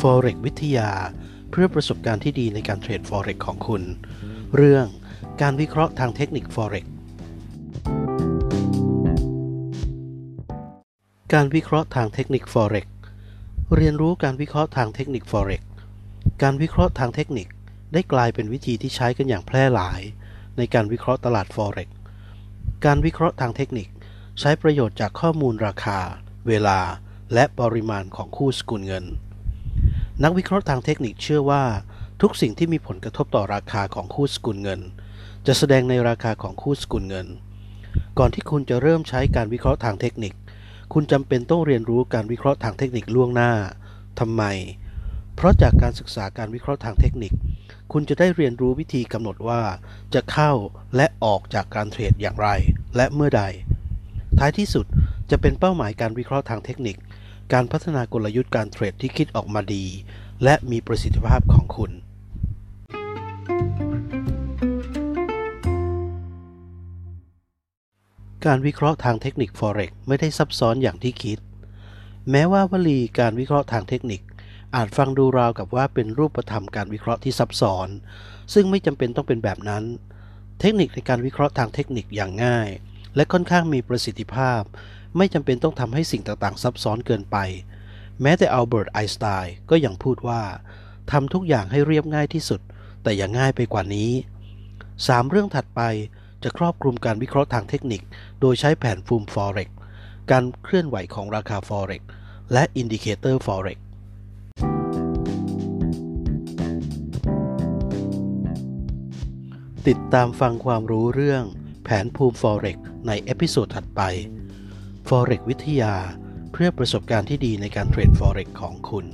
Forex วิทยา เพื่อประสบการณ์ที่ดีในการเทรด Forex ของคุณ เรื่องการวิเคราะห์ทางเทคนิค Forex การวิเคราะห์ทางเทคนิค Forex เรียนรู้การวิเคราะห์ทางเทคนิค Forex การวิเคราะห์ทางเทคนิคได้กลายเป็นวิธีที่ใช้กันอย่างแพร่หลาย ในการวิเคราะห์ตลาด Forex การวิเคราะห์ทางเทคนิค ใช้ประโยชน์จากข้อมูลราคา เวลา และปริมาณของคู่สกุลเงิน นักวิเคราะห์ทางเทคนิคเชื่อว่า ทุกสิ่งที่มีผลกระทบต่อราคาของคู่สกุลเงิน จะแสดงในราคาของคู่สกุลเงิน ก่อนที่คุณจะเริ่มใช้การวิเคราะห์ทางเทคนิค คุณจำเป็นต้องเรียนรู้การวิเคราะห์ทางเทคนิคล่วงหน้าทำไม เพราะจากการศึกษาการวิเคราะห์ทางเทคนิค คุณจะได้เรียนรู้วิธีกำหนดว่า จะเข้าและออกจากการเทรดอย่างไร และเมื่อใด ท้ายที่สุดจะเป็นเป้าหมายการวิเคราะห์ทางเทคนิค การพัฒนากลยุทธ์การเทรดที่คิดออกมาดี และมีประสิทธิภาพของคุณ การวิเคราะห์ทางเทคนิค Forex ไม่ได้ซับซ้อนอย่างที่คิด แม้ว่าวลีการวิเคราะห์ทางเทคนิค อาจฟังดูราวกับว่าเป็นรูปธรรมการวิเคราะห์ที่ซับซ้อน ซึ่งไม่จำเป็นต้องเป็นแบบนั้น เทคนิคในการวิเคราะห์ทางเทคนิคอย่างง่าย และค่อนข้างมีประสิทธิภาพ ไม่จำเป็นต้องทำให้สิ่งต่างๆ ซับซ้อนเกินไป แม้แต่อัลเบิร์ตไอน์สไตน์ก็ยังพูดว่าทำทุกอย่างให้เรียบง่ายที่สุด แต่อย่าง่ายไปกว่านี้ 3 เรื่องถัดไปจะครอบคลุมการวิเคราะห์ทางเทคนิค โดยใช้แผนภูมิ Forex การเคลื่อนไหวของราคา Forex และ indicator Forex ติดตามฟังความรู้เรื่อง แผนภูมิ Forex ใน episode ถัดไป Forex วิทยาเพื่อประสบการณ์ที่ดีในการเทรด Forex ของคุณ